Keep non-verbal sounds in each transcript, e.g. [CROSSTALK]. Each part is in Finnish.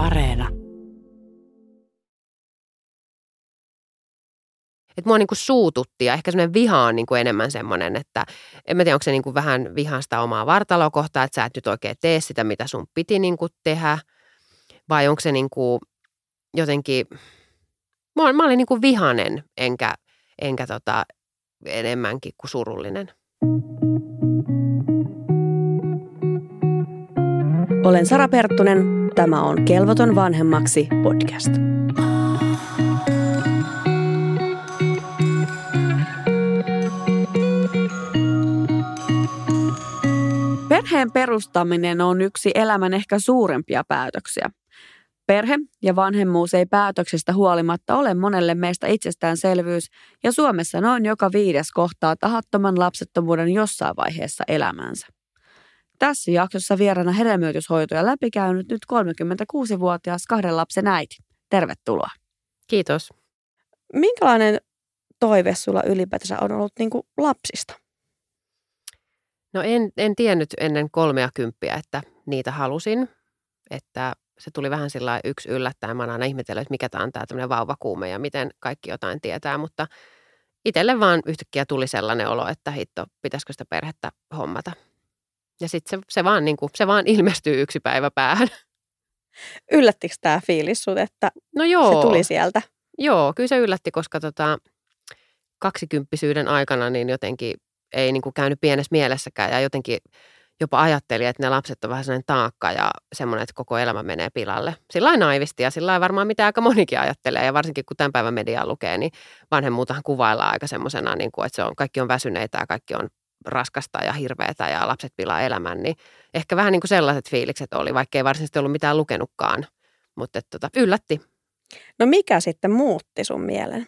Areena. Et mua niinku suututti ja ehkä semmoinen viha on niinku enemmän semmoinen, että en mä tiedä, onko se niinku vähän vihan sitä omaa vartaloa kohtaa, että sä et nyt oikein tee sitä, mitä sun piti niinku tehdä. Vai onko se niinku jotenkin, mä, mä olin niinku vihanen enkä, enkä tota, enemmänkin kuin surullinen. Olen Sara Perttunen. Tämä on Kelvoton vanhemmaksi podcast. Perheen perustaminen on yksi elämän ehkä suurempia päätöksiä. Perhe ja vanhemmuus ei päätöksestä huolimatta ole monelle meistä itsestäänselvyys ja Suomessa noin joka viides kohtaa tahattoman lapsettomuuden jossain vaiheessa elämänsä. Tässä jaksossa vieraana hedelmöityshoitoja läpikäynyt nyt 36-vuotias kahden lapsen äiti. Tervetuloa. Kiitos. Minkälainen toive sulla ylipäätänsä on ollut niin kuin lapsista? No en, en tiennyt ennen kolmea kymppiä, että niitä halusin. Että se tuli vähän sillä yksi yllättäen. Mä oon aina ihmetellyt, että mikä tämä on tämä tämmöinen vauvakuume ja miten kaikki jotain tietää. Mutta itselle vaan yhtäkkiä tuli sellainen olo, että hitto, pitäisikö sitä perhettä hommata. Ja sitten se, se, vaan, niin kuin, se vaan ilmestyy yksi päivä päähän. Yllättikö tämä fiilis sut, että no joo, se tuli sieltä? Joo, kyllä se yllätti, koska tota, kaksikymppisyyden aikana niin jotenkin ei niin kuin käynyt pienessä mielessäkään ja jotenkin jopa ajatteli, että ne lapset on vähän sellainen taakka ja semmoinen, että koko elämä menee pilalle. Sillä naivisti ja sillä varmaan mitä aika monikin ajattelee ja varsinkin kun tämän päivän mediaa lukee, niin vanhemmuutahan kuvaillaan aika semmoisena, niin kuin, että se on, kaikki on väsyneitä ja kaikki on raskasta ja hirveätä ja lapset pilaa elämän, niin ehkä vähän niin kuin sellaiset fiilikset oli, vaikka ei varsinaisesti ollut mitään lukenutkaan, mutta tota, yllätti. No mikä sitten muutti sun mielen?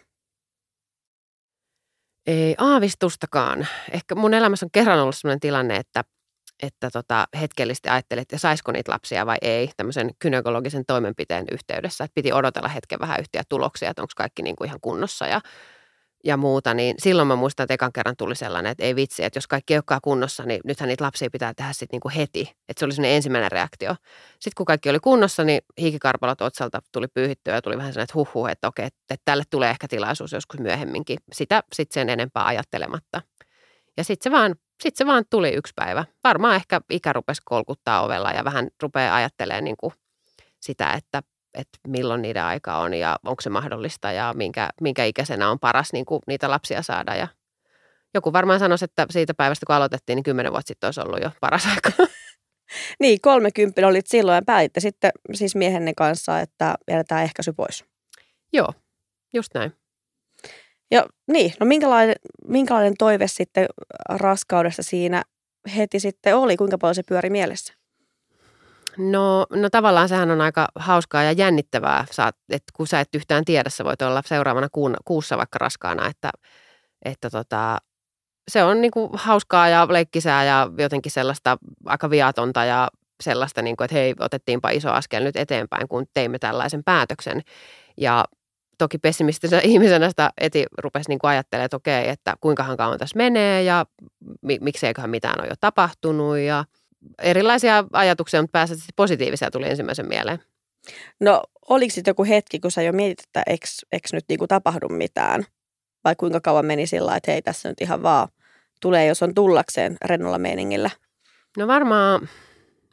Ei aavistustakaan. Ehkä mun elämässä on kerran ollut sellainen tilanne, että, että tota, hetkellisesti ajattelin, että saisiko niitä lapsia vai ei tämmöisen kynekologisen toimenpiteen yhteydessä. Että piti odotella hetken vähän yhtiä tuloksia, että onko kaikki niin kuin ihan kunnossa. Ja ja muuta, niin silloin mä muistan, että ekan kerran tuli sellainen, että ei vitsi, että jos kaikki ei olekaan kunnossa, niin nythän niitä lapsia pitää tehdä sitten niinku heti. Että se oli sellainen ensimmäinen reaktio. Sitten kun kaikki oli kunnossa, niin hiikikarpalot otsalta tuli pyyhittyä ja tuli vähän sellainen, että huhu, että okei, että tälle tulee ehkä tilaisuus joskus myöhemminkin. Sitä sitten sen enempää ajattelematta. Ja sitten se vaan sitten se vaan tuli yksi päivä. Varmaan ehkä ikä rupesi kolkuttaa ovella ja vähän rupeaa ajattelemaan niin kuin sitä, että että milloin niiden aika on ja onko se mahdollista ja minkä, minkä ikäisenä on paras niin kuin niitä lapsia saada. Ja joku varmaan sanoisi, että siitä päivästä kun aloitettiin, niin kymmenen vuotta sitten olisi ollut jo paras aika. [LAUGHS] Niin, 30 olit silloin ja päätitte sitten siis miehenne kanssa, että jätetään ehkäisy pois. Joo, just näin. Ja niin, no minkälainen, minkälainen toive sitten raskaudesta siinä heti sitten oli? Kuinka paljon se pyöri mielessä? No, no tavallaan sehän on aika hauskaa ja jännittävää, että kun sä et yhtään tiedä, sä voit olla seuraavana kuun, kuussa vaikka raskaana, että, että tota, se on niinku hauskaa ja leikkisää ja jotenkin sellaista aika viatonta ja sellaista, niinku, että hei, otettiinpa iso askel nyt eteenpäin, kun teimme tällaisen päätöksen. Ja toki pessimistisenä [LAUGHS] ihmisenä sitä eti rupesi niin ajattelemaan, että okei, että kuinkahan kauan tässä menee ja mi- mikseiköhän mitään ole jo tapahtunut ja – erilaisia ajatuksia, mutta pääsääntöisesti positiivisia tuli ensimmäisen mieleen. No oliko sitten joku hetki, kun sä jo mietit, että eikö, eikö nyt niinku tapahdu mitään? Vai kuinka kauan meni sillä että hei tässä nyt ihan vaan tulee, jos on tullakseen rennolla meiningillä? No varmaan,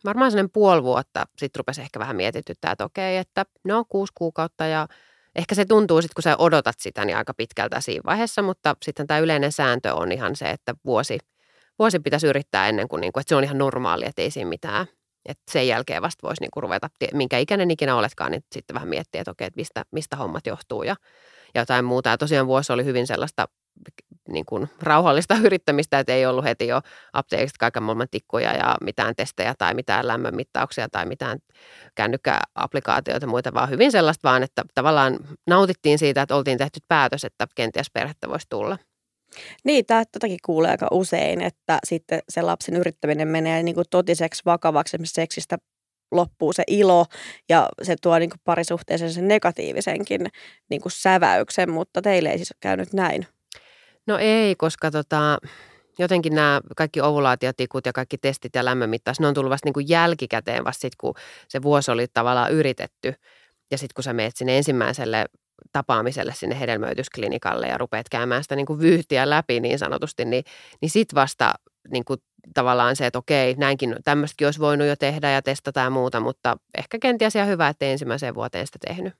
varmaan sellainen puoli vuotta sitten rupesi ehkä vähän mietityttää, että okei, että no kuusi kuukautta ja ehkä se tuntuu sitten, kun sä odotat sitä, niin aika pitkältä siinä vaiheessa, mutta sitten tämä yleinen sääntö on ihan se, että vuosi – vuosi pitäisi yrittää ennen kuin, niin kuin, että se on ihan normaali, että ei siinä mitään. Että sen jälkeen vasta voisi niin ruveta, minkä ikäinen ikinä oletkaan, niin sitten vähän miettiä, että okei, että mistä, mistä hommat johtuu ja, ja jotain muuta. Ja tosiaan vuosi oli hyvin sellaista niin kuin rauhallista [LAUGHS] yrittämistä, että ei ollut heti jo apteekista kaiken maailman tikkuja ja mitään testejä tai mitään lämmönmittauksia tai mitään kännykkäapplikaatioita ja muita, vaan hyvin sellaista vaan, että tavallaan nautittiin siitä, että oltiin tehty päätös, että kenties perhettä voisi tulla. Niin, tätäkin kuulee aika usein, että sitten se lapsen yrittäminen menee niin kuin totiseksi vakavaksi, seksistä loppuu se ilo ja se tuo niin kuin parisuhteeseen sen negatiivisenkin niin kuin säväyksen, mutta teille ei siis käynyt näin. No ei, koska tota, jotenkin nämä kaikki ovulaatiotikut ja kaikki testit ja lämmönmittaus, ne on tullut vasta niin kuin jälkikäteen vasta sitten, kun se vuosi oli tavallaan yritetty. Ja sitten kun sä meet sinne ensimmäiselle tapaamiselle sinne hedelmöitysklinikalle ja rupeat käymään sitä niin kuin vyyhtiä läpi niin sanotusti, niin, niin sitten vasta niin kuin tavallaan se, että okei, näinkin tämmöistäkin olisi voinut jo tehdä ja testata ja muuta, mutta ehkä kenties ihan hyvä, että ensimmäiseen vuoteen sitä tehnyt.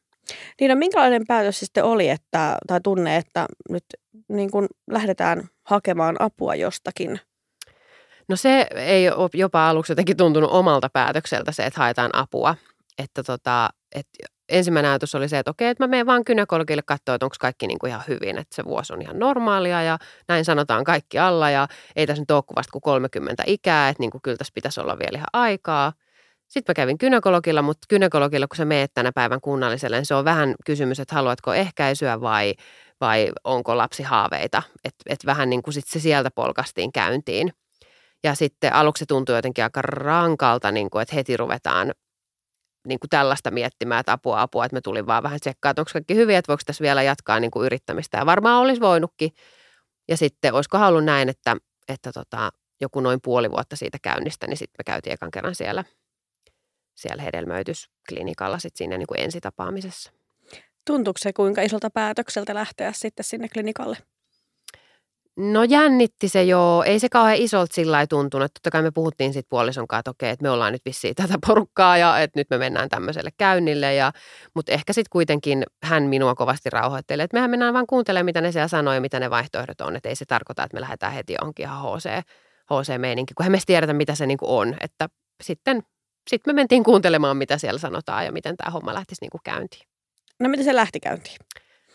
Niin no, minkälainen päätös sitten oli, että, tai tunne, että nyt niin kuin lähdetään hakemaan apua jostakin? No se ei ole jopa aluksi jotenkin tuntunut omalta päätökseltä se, että haetaan apua. Että tota, että ensimmäinen ajatus oli se, että okei, että mä menen vaan kynekologille katsoa, että onko kaikki niin kuin ihan hyvin, että se vuosi on ihan normaalia ja näin sanotaan kaikki alla ja ei tässä nyt ole vasta kuin 30 ikää, että niin kuin kyllä tässä pitäisi olla vielä ihan aikaa. Sitten mä kävin kynekologilla, mutta kynekologilla, kun sä meet tänä päivän kunnalliselle, niin se on vähän kysymys, että haluatko ehkäisyä vai, vai onko lapsi haaveita. Että et vähän niin kuin sit se sieltä polkastiin käyntiin. Ja sitten aluksi se tuntui jotenkin aika rankalta, niin kuin, että heti ruvetaan niin kuin tällaista miettimään, että apua, apua, että me tulin vaan vähän tsekkaa, että onko kaikki hyviä, että voiko tässä vielä jatkaa niin kuin yrittämistä. Ja varmaan olisi voinutkin. Ja sitten olisiko ollut näin, että, että tota, joku noin puoli vuotta siitä käynnistä, niin sitten me käytiin ekan kerran siellä, siellä hedelmöitysklinikalla sitten siinä niin kuin ensitapaamisessa. Tuntuuko se kuinka isolta päätökseltä lähteä sitten sinne klinikalle? No jännitti se joo. Ei se kauhean isolta sillä lailla tuntunut. Totta kai me puhuttiin sitten puolison kanssa, että okei, että me ollaan nyt vissiin tätä [LAUGHS] porukkaa ja että nyt me mennään tämmöiselle käynnille. Ja, mutta ehkä sitten kuitenkin hän minua kovasti rauhoitteli, että mehän mennään vaan kuuntelemaan, mitä ne siellä sanoo ja mitä ne vaihtoehdot on. Että ei se tarkoita, että me lähdetään heti johonkin ihan HC, HC-meininki, kun emme tiedetä, mitä se niinku on. Että sitten sit me mentiin kuuntelemaan, mitä siellä sanotaan ja miten tämä homma lähtisi niinku käyntiin. No miten se lähti käyntiin?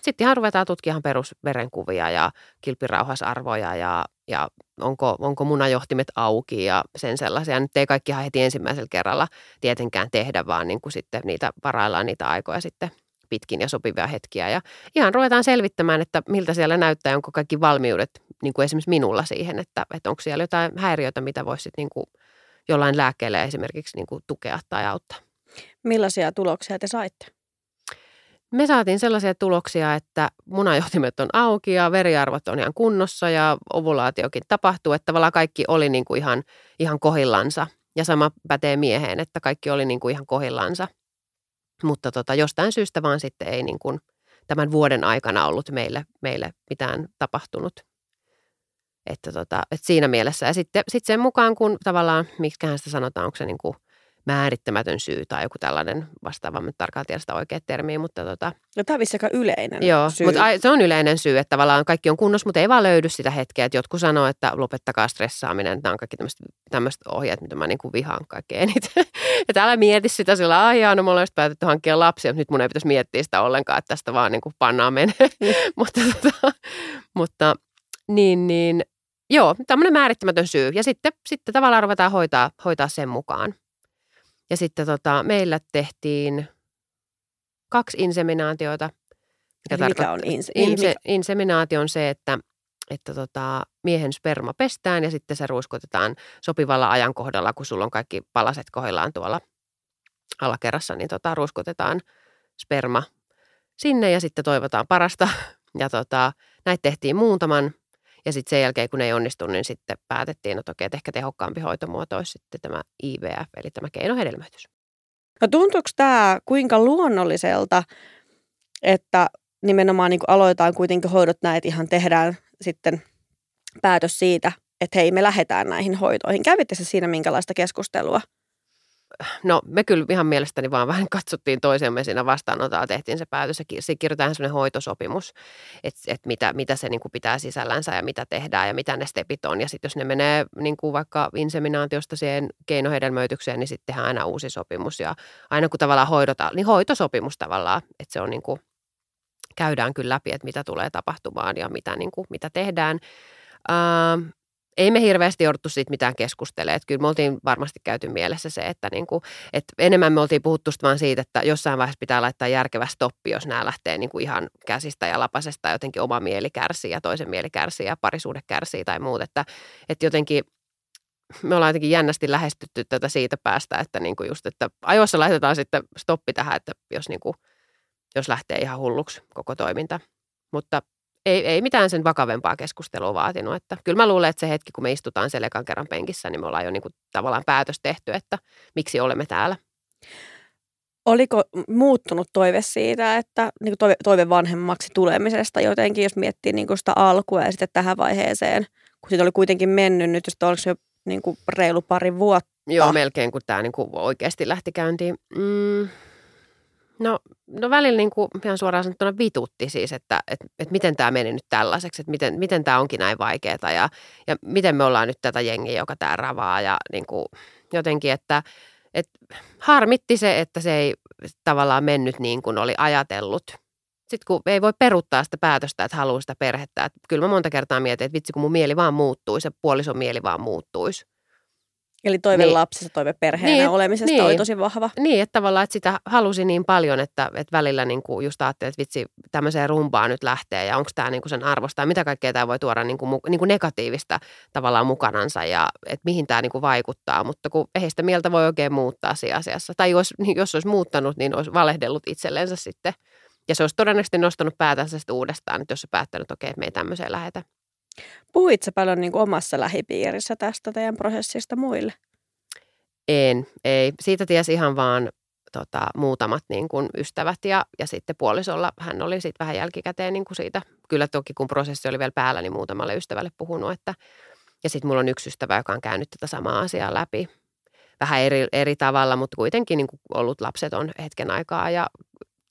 Sitten ihan ruvetaan tutkimaan perusverenkuvia ja kilpirauhasarvoja ja, ja onko, onko munajohtimet auki ja sen sellaisia. Nyt ei kaikki ihan heti ensimmäisellä kerralla tietenkään tehdä, vaan niin kuin sitten niitä varaillaan niitä aikoja sitten pitkin ja sopivia hetkiä. Ja ihan ruvetaan selvittämään, että miltä siellä näyttää, onko kaikki valmiudet, niin kuin esimerkiksi minulla siihen, että, että onko siellä jotain häiriöitä, mitä voisi niin kuin jollain lääkkeellä esimerkiksi niin kuin tukea tai auttaa. Millaisia tuloksia te saitte? Me saatiin sellaisia tuloksia, että munajohtimet on auki ja veriarvot on ihan kunnossa ja ovulaatiokin tapahtuu, että tavallaan kaikki oli niin kuin ihan, ihan kohillansa. Ja sama pätee mieheen, että kaikki oli niin kuin ihan kohillansa. Mutta tota, jostain syystä vaan sitten ei niin kuin tämän vuoden aikana ollut meille, meille mitään tapahtunut. Että tota, että siinä mielessä. Ja sitten, sitten sen mukaan, kun tavallaan, miksiköhän sitä sanotaan, onko se niin kuin määrittämätön syy tai joku tällainen vastaava, mä tarkkaan tiedä sitä oikea termiä, mutta tota. No tämä on aika yleinen Joo, syy. mutta se on yleinen syy, että tavallaan kaikki on kunnossa, mutta ei vaan löydy sitä hetkeä, että jotkut sanoo, että lopettakaa stressaaminen, nämä on kaikki tämmöiset ohjeet, mitä mä niin kuin vihaan kaikkein eniten. [LAUGHS] että älä mieti sitä sillä, ai no mulla olisi päätetty hankkia lapsia, mutta nyt mun ei pitäisi miettiä sitä ollenkaan, että tästä vaan niin kuin pannaan menee. Mm. [LAUGHS] mutta, tota, mutta niin, niin Joo, tämmöinen määrittämätön syy. Ja sitten, sitten tavallaan ruvetaan hoitaa, hoitaa sen mukaan. Ja sitten tota, meillä tehtiin kaksi inseminaatiota. Mikä, mikä on inse- inse- inseminaatio on se, että, että tota, miehen sperma pestään ja sitten se ruiskutetaan sopivalla ajankohdalla, kun sulla on kaikki palaset kohdillaan tuolla alakerrassa, niin tota, ruiskutetaan sperma sinne ja sitten toivotaan parasta. [LAUGHS] Ja tota, näitä tehtiin muutaman ja sitten sen jälkeen, kun ei onnistu, niin sitten päätettiin, että okei, että ehkä tehokkaampi hoitomuoto olisi sitten tämä IVF, eli tämä keinohedelmöitys. No tuntuuko tämä kuinka luonnolliselta, että nimenomaan niin aloitetaan kuitenkin hoidot näet ihan tehdään sitten päätös siitä, että hei me lähdetään näihin hoitoihin. Kävitte se siinä minkälaista keskustelua? No me kyllä ihan mielestäni vaan vähän katsottiin toisemme siinä vastaanotolla, tehtiin se päätös ja kirjoitetaan sellainen hoitosopimus, että, että mitä, mitä se niin kuin pitää sisällänsä ja mitä tehdään ja mitä ne stepit on. Ja sitten jos ne menee niin kuin vaikka inseminaatiosta siihen keinohedelmöitykseen, niin sitten tehdään aina uusi sopimus. Ja aina kun tavallaan hoidotaan, niin hoitosopimus tavallaan, että se on niin kuin, käydään kyllä läpi, että mitä tulee tapahtumaan ja mitä, niin kuin, mitä tehdään. Uh, ei me hirveästi jouduttu siitä mitään keskustelemaan. Että kyllä me oltiin varmasti käyty mielessä se, että, niin kuin, että enemmän me oltiin puhuttu vaan siitä, että jossain vaiheessa pitää laittaa järkevä stoppi, jos nämä lähtee niin kuin ihan käsistä ja lapasesta jotenkin oma mieli kärsii ja toisen mieli kärsii ja parisuhde kärsii tai muut. Että, että jotenkin me ollaan jotenkin jännästi lähestytty tätä siitä päästä, että niin kuin just, että ajoissa laitetaan sitten stoppi tähän, että jos, niin kuin, jos lähtee ihan hulluksi koko toiminta. Mutta ei, ei mitään sen vakavempaa keskustelua vaatinut. Että kyllä mä luulen, että se hetki, kun me istutaan siellä kerran penkissä, niin me ollaan jo niin kuin tavallaan päätös tehty, että miksi olemme täällä. Oliko muuttunut toive siitä, että niin kuin toive, toive vanhemmaksi tulemisesta jotenkin, jos miettii niin kuin sitä alkua ja sitten tähän vaiheeseen, kun siitä oli kuitenkin mennyt nyt, jos oliko jo niin kuin reilu pari vuotta? Joo, melkein kun tämä niin kuin oikeasti lähti käyntiin. Mm, no, no välillä niin kuin ihan suoraan sanottuna vitutti siis, että, että, että miten tämä meni nyt tällaiseksi, että miten, miten tämä onkin näin vaikeaa ja, ja miten me ollaan nyt tätä jengiä, joka tämä ravaa ja niin kuin jotenkin, että – et harmitti se, että se ei tavallaan mennyt niin kuin oli ajatellut. Sitten kun ei voi peruttaa sitä päätöstä, että haluaa sitä perhettä. Että kyllä mä monta kertaa mietin, että vitsi kun mun mieli vaan muuttuisi se puolison mieli vaan muuttuisi. Eli toive niin. lapsesta, toive perheenä niin, olemisesta niin. oli tosi vahva. Niin, että tavallaan että sitä halusi niin paljon, että, että välillä niin kuin just ajattelin, että vitsi, tämmöiseen rumpaan nyt lähtee ja onko tämä niin kuin sen arvosta ja mitä kaikkea tämä voi tuoda niin kuin, niin kuin negatiivista tavallaan mukanansa ja että mihin tämä niin kuin vaikuttaa. Mutta kun ei sitä mieltä voi oikein muuttaa siinä asiassa. Tai jos, [LAUGHS] jos olisi muuttanut, niin olisi valehdellut itsellensä sitten. Ja se olisi todennäköisesti nostanut päätänsä sitten uudestaan, että jos se päättänyt, että okei, että me ei tämmöiseen lähetä. Puhuit paljon niin kuin omassa lähipiirissä tästä teidän prosessista muille? En, ei. Siitä tiesi ihan vaan tota, muutamat niin kuin ystävät ja, ja sitten puolisolla hän oli sitten vähän jälkikäteen niin kuin siitä. Kyllä toki kun prosessi oli vielä päällä, niin muutamalle ystävälle puhunut. Että, ja sitten mulla on yksi ystävä, joka on käynyt tätä samaa asiaa läpi. Vähän eri, eri tavalla, mutta kuitenkin niin kuin ollut lapseton hetken aikaa ja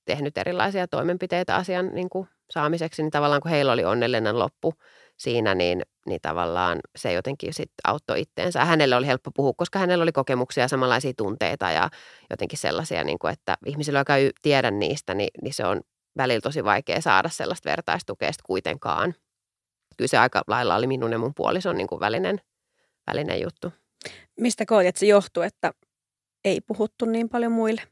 tehnyt erilaisia toimenpiteitä asian niin kuin saamiseksi, niin tavallaan kun heillä oli onnellinen loppu, siinä, niin, niin tavallaan se jotenkin sitten auttoi itteensä. Hänelle oli helppo puhua, koska hänellä oli kokemuksia samanlaisia tunteita ja jotenkin sellaisia, niin kuin, että ihmisillä, joka ei tiedä niistä, niin, niin se on välillä tosi vaikea saada sellaista vertaistukea kuitenkaan. Kyllä se aika lailla oli minun ja mun puolison niin kuin välinen, välinen juttu. Mistä koet, että se johtuu, että ei puhuttu niin paljon muille?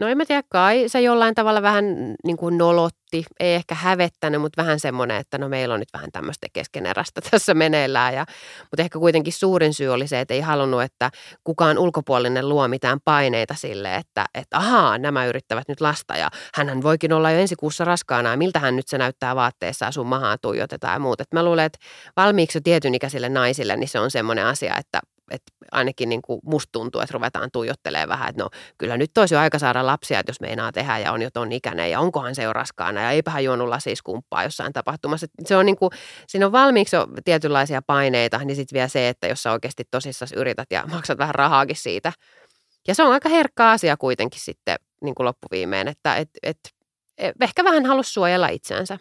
No en mä tiedä, kai se jollain tavalla vähän niin kuin nolotti, ei ehkä hävettänyt, mutta vähän semmoinen, että no meillä on nyt vähän tämmöistä keskeneräistä [LAUGHS] tässä meneillään. Ja, mutta ehkä kuitenkin suurin syy oli se, että ei halunnut, että kukaan ulkopuolinen luo mitään paineita sille, että, että ahaa, nämä yrittävät nyt lasta ja hän voikin olla jo ensi kuussa raskaana ja miltä hän nyt se näyttää vaatteessa sun mahaa tuijotetaan ja muut. mä luulen, että valmiiksi jo tietyn ikäisille naisille, niin se on semmoinen asia, että että ainakin niin kuin musta tuntuu, että ruvetaan tuijottelemaan vähän, että no kyllä nyt olisi jo aika saada lapsia, että jos meinaa tehdä ja on jo ton ikäinen ja onkohan se jo raskaana ja eipähän juonut lasiskumppaa jossain tapahtumassa. Se on niin kuin, siinä on valmiiksi jo tietynlaisia paineita, niin sitten vielä se, että jos sä oikeasti tosissaan yrität ja maksat vähän rahaakin siitä. Ja se on aika herkkä asia kuitenkin sitten niin kuin loppuviimeen, että et, et, et, ehkä vähän halus suojella itseänsä.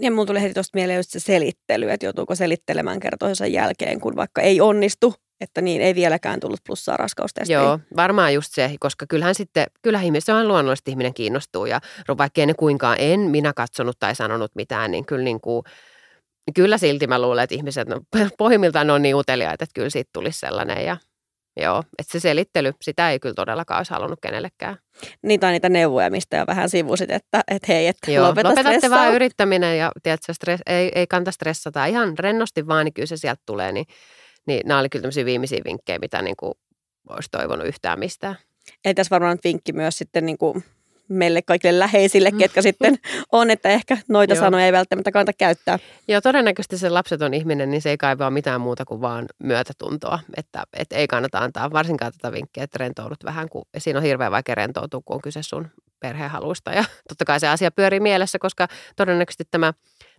Niin mulla tuli heti tuosta mieleen just se selittely, että joutuuko selittelemään kertoisensa jälkeen, kun vaikka ei onnistu, että niin ei vieläkään tullut plussaa raskaustestiin. Joo, varmaan just se, koska kyllähän sitten, kyllä ihmiset on luonnollisesti ihminen kiinnostuu ja vaikka ne kuinkaan en minä katsonut tai sanonut mitään, niin kyllä niin kuin, kyllä silti mä luulen, että ihmiset no, [LAUGHS] pohjimmiltaan on niin uteliaita, että kyllä siitä tulisi sellainen ja Joo, että se selittely, sitä ei kyllä todellakaan olisi halunnut kenellekään. Niin, tai niitä neuvoja, mistä jo vähän sivusit, että, että hei, että Joo, lopeta lopetatte vaan yrittäminen ja tiedätkö, stress, ei, ei kanta stressata. Ihan rennosti vaan, niin kyllä se sieltä tulee. Niin, niin nämä oli kyllä tämmöisiä viimeisiä vinkkejä, mitä niin kuin olisi toivonut yhtään mistään. Ei tässä varmaan vinkki myös sitten niin kuin meille kaikille läheisille, ketkä sitten [LAUGHS] on, että ehkä noita Joo. sanoja ei välttämättä kannata käyttää. Joo, todennäköisesti se lapseton ihminen, niin se ei kaivaa mitään muuta kuin vaan myötätuntoa, että, että ei kannata antaa varsinkaan tätä vinkkiä, että rentoudut vähän, kun siinä on hirveän vaikea rentoutua, kun on kyse sun perhehaluista ja totta kai se asia pyörii mielessä, koska todennäköisesti tämä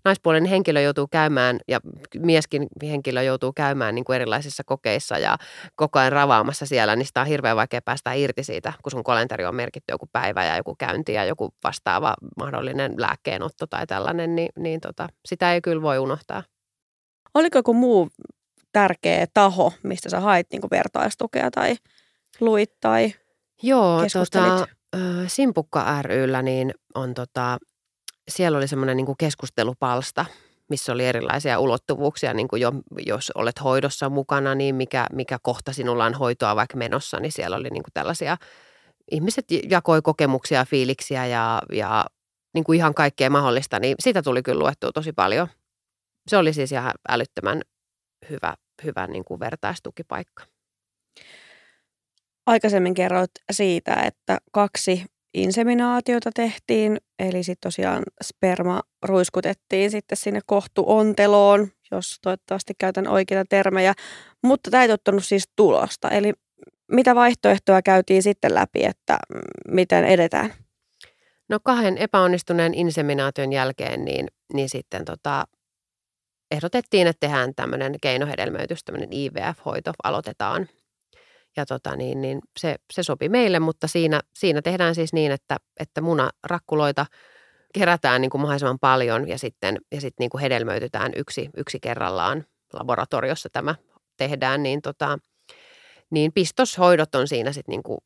naispuolinen henkilö joutuu käymään ja mieskin henkilö joutuu käymään niin kuin erilaisissa kokeissa ja koko ajan ravaamassa siellä, niin sitä on hirveän vaikea päästä irti siitä, kun sun kalenteri on merkitty joku päivä ja joku käynti ja joku vastaava mahdollinen lääkkeenotto tai tällainen, niin, niin tota, sitä ei kyllä voi unohtaa. Oliko joku muu tärkeä taho, mistä sä hait niin vertaistukea tai luit tai Joo, tota, Simpukka ryllä niin on tota, siellä oli semmoinen niin keskustelupalsta, missä oli erilaisia ulottuvuuksia, niin kuin jo, jos olet hoidossa mukana, niin mikä, mikä kohta sinulla on hoitoa vaikka menossa, niin siellä oli niin kuin tällaisia, ihmiset jakoi kokemuksia, fiiliksiä ja, ja niin kuin ihan kaikkea mahdollista, niin siitä tuli kyllä luettua tosi paljon. Se oli siis ihan älyttömän hyvä, hyvä niin kuin vertaistukipaikka. Aikaisemmin kerroit siitä, että kaksi inseminaatiota tehtiin, eli sitten tosiaan sperma ruiskutettiin sitten sinne kohtuonteloon, jos toivottavasti käytän oikeita termejä, mutta tämä ei ottanut siis tulosta. Eli mitä vaihtoehtoja käytiin sitten läpi, että miten edetään? No kahden epäonnistuneen inseminaation jälkeen niin, niin sitten tota, ehdotettiin, että tehdään tämmöinen keinohedelmöitys, tämmöinen IVF-hoito aloitetaan. Ja tota, niin, niin se, se sopi meille, mutta siinä, siinä tehdään siis niin, että, että munarakkuloita kerätään niin kuin mahdollisimman paljon ja sitten, ja sitten niin kuin hedelmöitytään yksi, yksi kerrallaan laboratoriossa tämä tehdään, niin, tota, niin pistoshoidot on siinä sitten niin kuin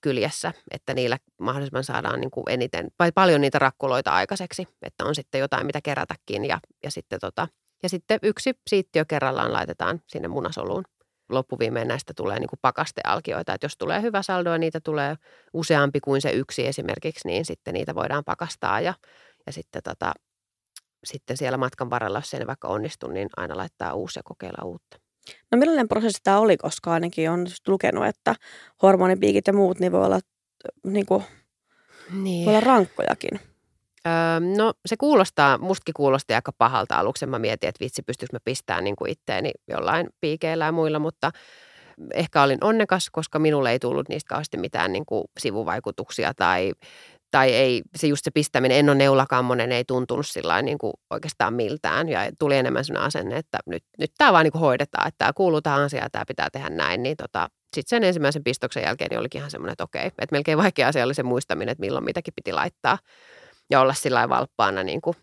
kyljessä, että niillä mahdollisimman saadaan niin kuin eniten, vai paljon niitä rakkuloita aikaiseksi, että on sitten jotain, mitä kerätäkin ja, ja sitten tota, ja sitten yksi siittiö kerrallaan laitetaan sinne munasoluun. Loppuviimein näistä tulee niin kuin pakastealkioita, että jos tulee hyvä saldo ja niitä tulee useampi kuin se yksi esimerkiksi, niin sitten niitä voidaan pakastaa ja, ja sitten, tota, sitten siellä matkan varrella, jos se ei vaikka onnistu, niin aina laittaa uusi ja kokeilla uutta. No millainen prosessi tämä oli, koska ainakin on lukenut, että hormonipiikit ja muut niin voi olla, niin kuin, niin. voi olla rankkojakin. Öö, no se kuulostaa, mustakin kuulosti aika pahalta aluksi. Mä mietin, että vitsi, pystyykö mä pistämään niin kuin itteeni jollain piikeillä ja muilla, mutta ehkä olin onnekas, koska minulle ei tullut niistä kauheasti mitään niin kuin sivuvaikutuksia tai, tai ei, se just se pistäminen, en ole neulakammonen, ei tuntunut sillä niin kuin oikeastaan miltään. Ja tuli enemmän sellainen asenne, että nyt, nyt tämä vaan niin kuin hoidetaan, että tämä kuuluu tähän asiaan, tämä pitää tehdä näin. Niin tota, sitten sen ensimmäisen pistoksen jälkeen niin olikin ihan semmoinen, että okei, että melkein vaikea asia oli se muistaminen, että milloin mitäkin piti laittaa ja olla sillä valppaana, niin kuin,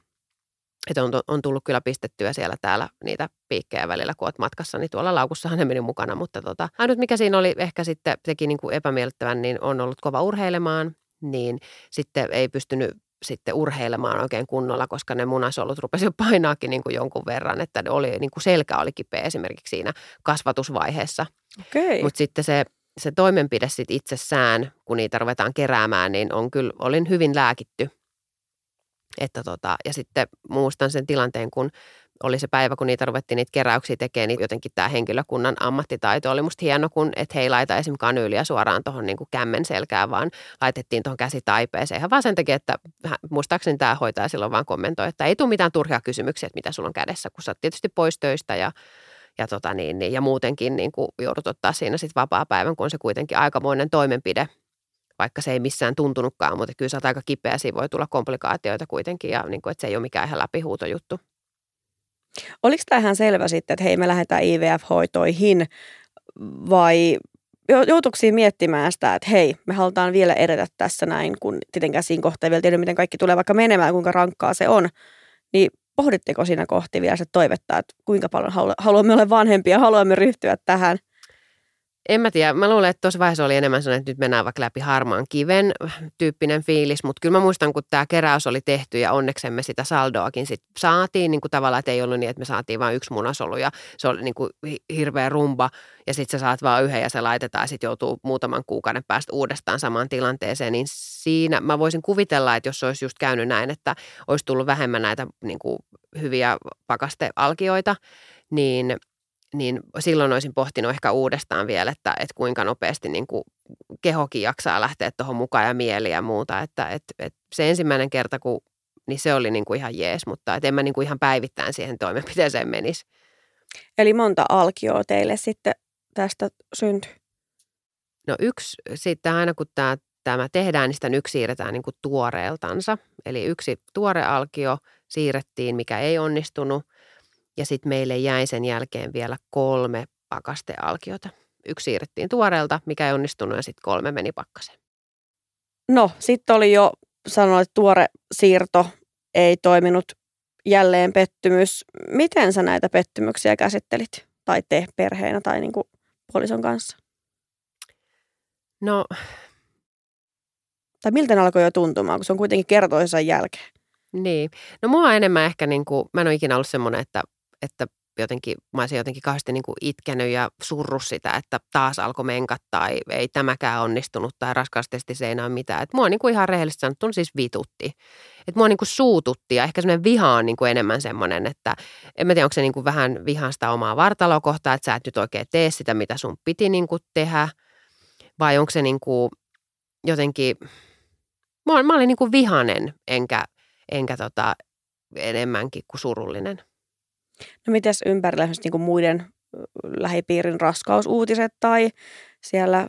että on, on tullut kyllä pistettyä siellä täällä niitä piikkejä välillä, kun olet matkassa, niin tuolla laukussahan ne meni mukana, mutta tota, ainut mikä siinä oli ehkä sitten teki niin kuin epämiellyttävän, niin on ollut kova urheilemaan, niin sitten ei pystynyt sitten urheilemaan oikein kunnolla, koska ne munasolut rupesi jo painaakin niin kuin jonkun verran, että oli, niin kuin selkä oli kipeä esimerkiksi siinä kasvatusvaiheessa. Okay. Mutta sitten se, se toimenpide sit itsessään, kun niitä ruvetaan keräämään, niin on kyllä, olin hyvin lääkitty että tota, ja sitten muistan sen tilanteen, kun oli se päivä, kun niitä ruvettiin niitä keräyksiä tekemään, niin jotenkin tämä henkilökunnan ammattitaito oli musta hieno, kun et he ei laita esim. kanyyliä suoraan tuohon niin kämmen selkään, vaan laitettiin tuohon käsitaipeeseen. Ihan vaan sen takia, että muistaakseni tämä hoitaja silloin vaan kommentoi, että ei tule mitään turhia kysymyksiä, että mitä sulla on kädessä, kun sä oot tietysti pois töistä ja ja, tota niin, niin, ja muutenkin niin joudut ottaa siinä sitten vapaa-päivän, kun on se kuitenkin aikamoinen toimenpide, vaikka se ei missään tuntunutkaan, mutta kyllä sä aika kipeä, siinä voi tulla komplikaatioita kuitenkin ja niin kuin, että se ei ole mikään ihan läpihuutojuttu. Oliko tämä ihan selvä sitten, että hei me lähdetään IVF-hoitoihin vai joutuiko miettimään sitä, että hei, me halutaan vielä edetä tässä näin, kun tietenkään siinä kohtaa ei vielä tiedä, miten kaikki tulee vaikka menemään, kuinka rankkaa se on. Niin pohditteko siinä kohti vielä se toivetta, että kuinka paljon haluamme olla vanhempia, haluamme ryhtyä tähän – en mä tiedä. Mä luulen, että tuossa vaiheessa oli enemmän sellainen, että nyt mennään vaikka läpi harmaan kiven tyyppinen fiilis. Mutta kyllä mä muistan, kun tämä keräys oli tehty ja onneksemme sitä saldoakin sit saatiin. Niin kuin tavallaan, että ei ollut niin, että me saatiin vain yksi munasolu ja se oli niin kuin hirveä rumba. Ja sitten sä saat vaan yhden ja se laitetaan ja sitten joutuu muutaman kuukauden päästä uudestaan samaan tilanteeseen. Niin siinä mä voisin kuvitella, että jos olisi just käynyt näin, että olisi tullut vähemmän näitä niin kuin hyviä pakastealkioita, niin – niin silloin olisin pohtinut ehkä uudestaan vielä, että, että kuinka nopeasti niin kuin kehokin jaksaa lähteä tuohon mukaan ja mieli ja muuta. Että, että, että se ensimmäinen kerta, kun, niin se oli niin kuin ihan jees, mutta että en mä niin kuin ihan päivittäin siihen toimenpiteeseen menisi. Eli monta alkioa teille sitten tästä syntyi? No yksi sitten aina kun tämä, tämä tehdään, niin sitä yksi siirretään niin kuin tuoreeltansa. Eli yksi tuore alkio siirrettiin, mikä ei onnistunut – ja sitten meille jäi sen jälkeen vielä kolme pakastealkiota. Yksi siirrettiin tuoreelta, mikä ei onnistunut, ja sitten kolme meni pakkaseen. No, sitten oli jo sanoit, että tuore siirto ei toiminut jälleen pettymys. Miten sä näitä pettymyksiä käsittelit? Tai te perheenä tai niin kuin puolison kanssa? No... Tai miltä ne alkoi jo tuntumaan, kun se on kuitenkin kertoisensa jälkeen? Niin. No mua enemmän ehkä, niin kuin, mä en ole ikinä ollut semmoinen, että että jotenkin, mä olisin jotenkin kauheasti niin itkenyt ja surru sitä, että taas alkoi menkat tai ei tämäkään onnistunut tai raskaustesti ei enää mitään. Että mua niin kuin ihan rehellisesti sanottuna siis vitutti. Että mua niin kuin suututti ja ehkä semmoinen viha on niin kuin enemmän semmoinen, että en mä tiedä, onko se niin kuin vähän vihan sitä omaa vartalokohtaa, että sä et nyt oikein tee sitä, mitä sun piti niin kuin tehdä. Vai onko se niin kuin jotenkin, mä, mä olin niin kuin vihanen, enkä, enkä tota, enemmänkin kuin surullinen. No mites ympärillä niin kuin muiden lähipiirin raskausuutiset tai siellä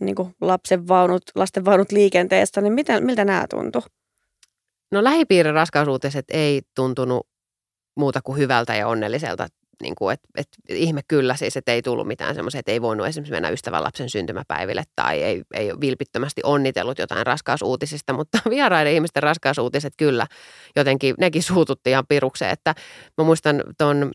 niin kuin lapsen vaunut, lasten vaunut liikenteessä, niin mitä, miltä nämä tuntuu? No lähipiirin raskausuutiset ei tuntunut muuta kuin hyvältä ja onnelliselta. Niin kuin, et, et, ihme kyllä siis, että ei tullut mitään semmoisia, että ei voinut esimerkiksi mennä ystävän lapsen syntymäpäiville tai ei, ei vilpittömästi onnitellut jotain raskausuutisista, mutta [LAUGHS] vieraiden ihmisten raskausuutiset kyllä jotenkin, nekin suututti ihan pirukseen, että mä muistan tuon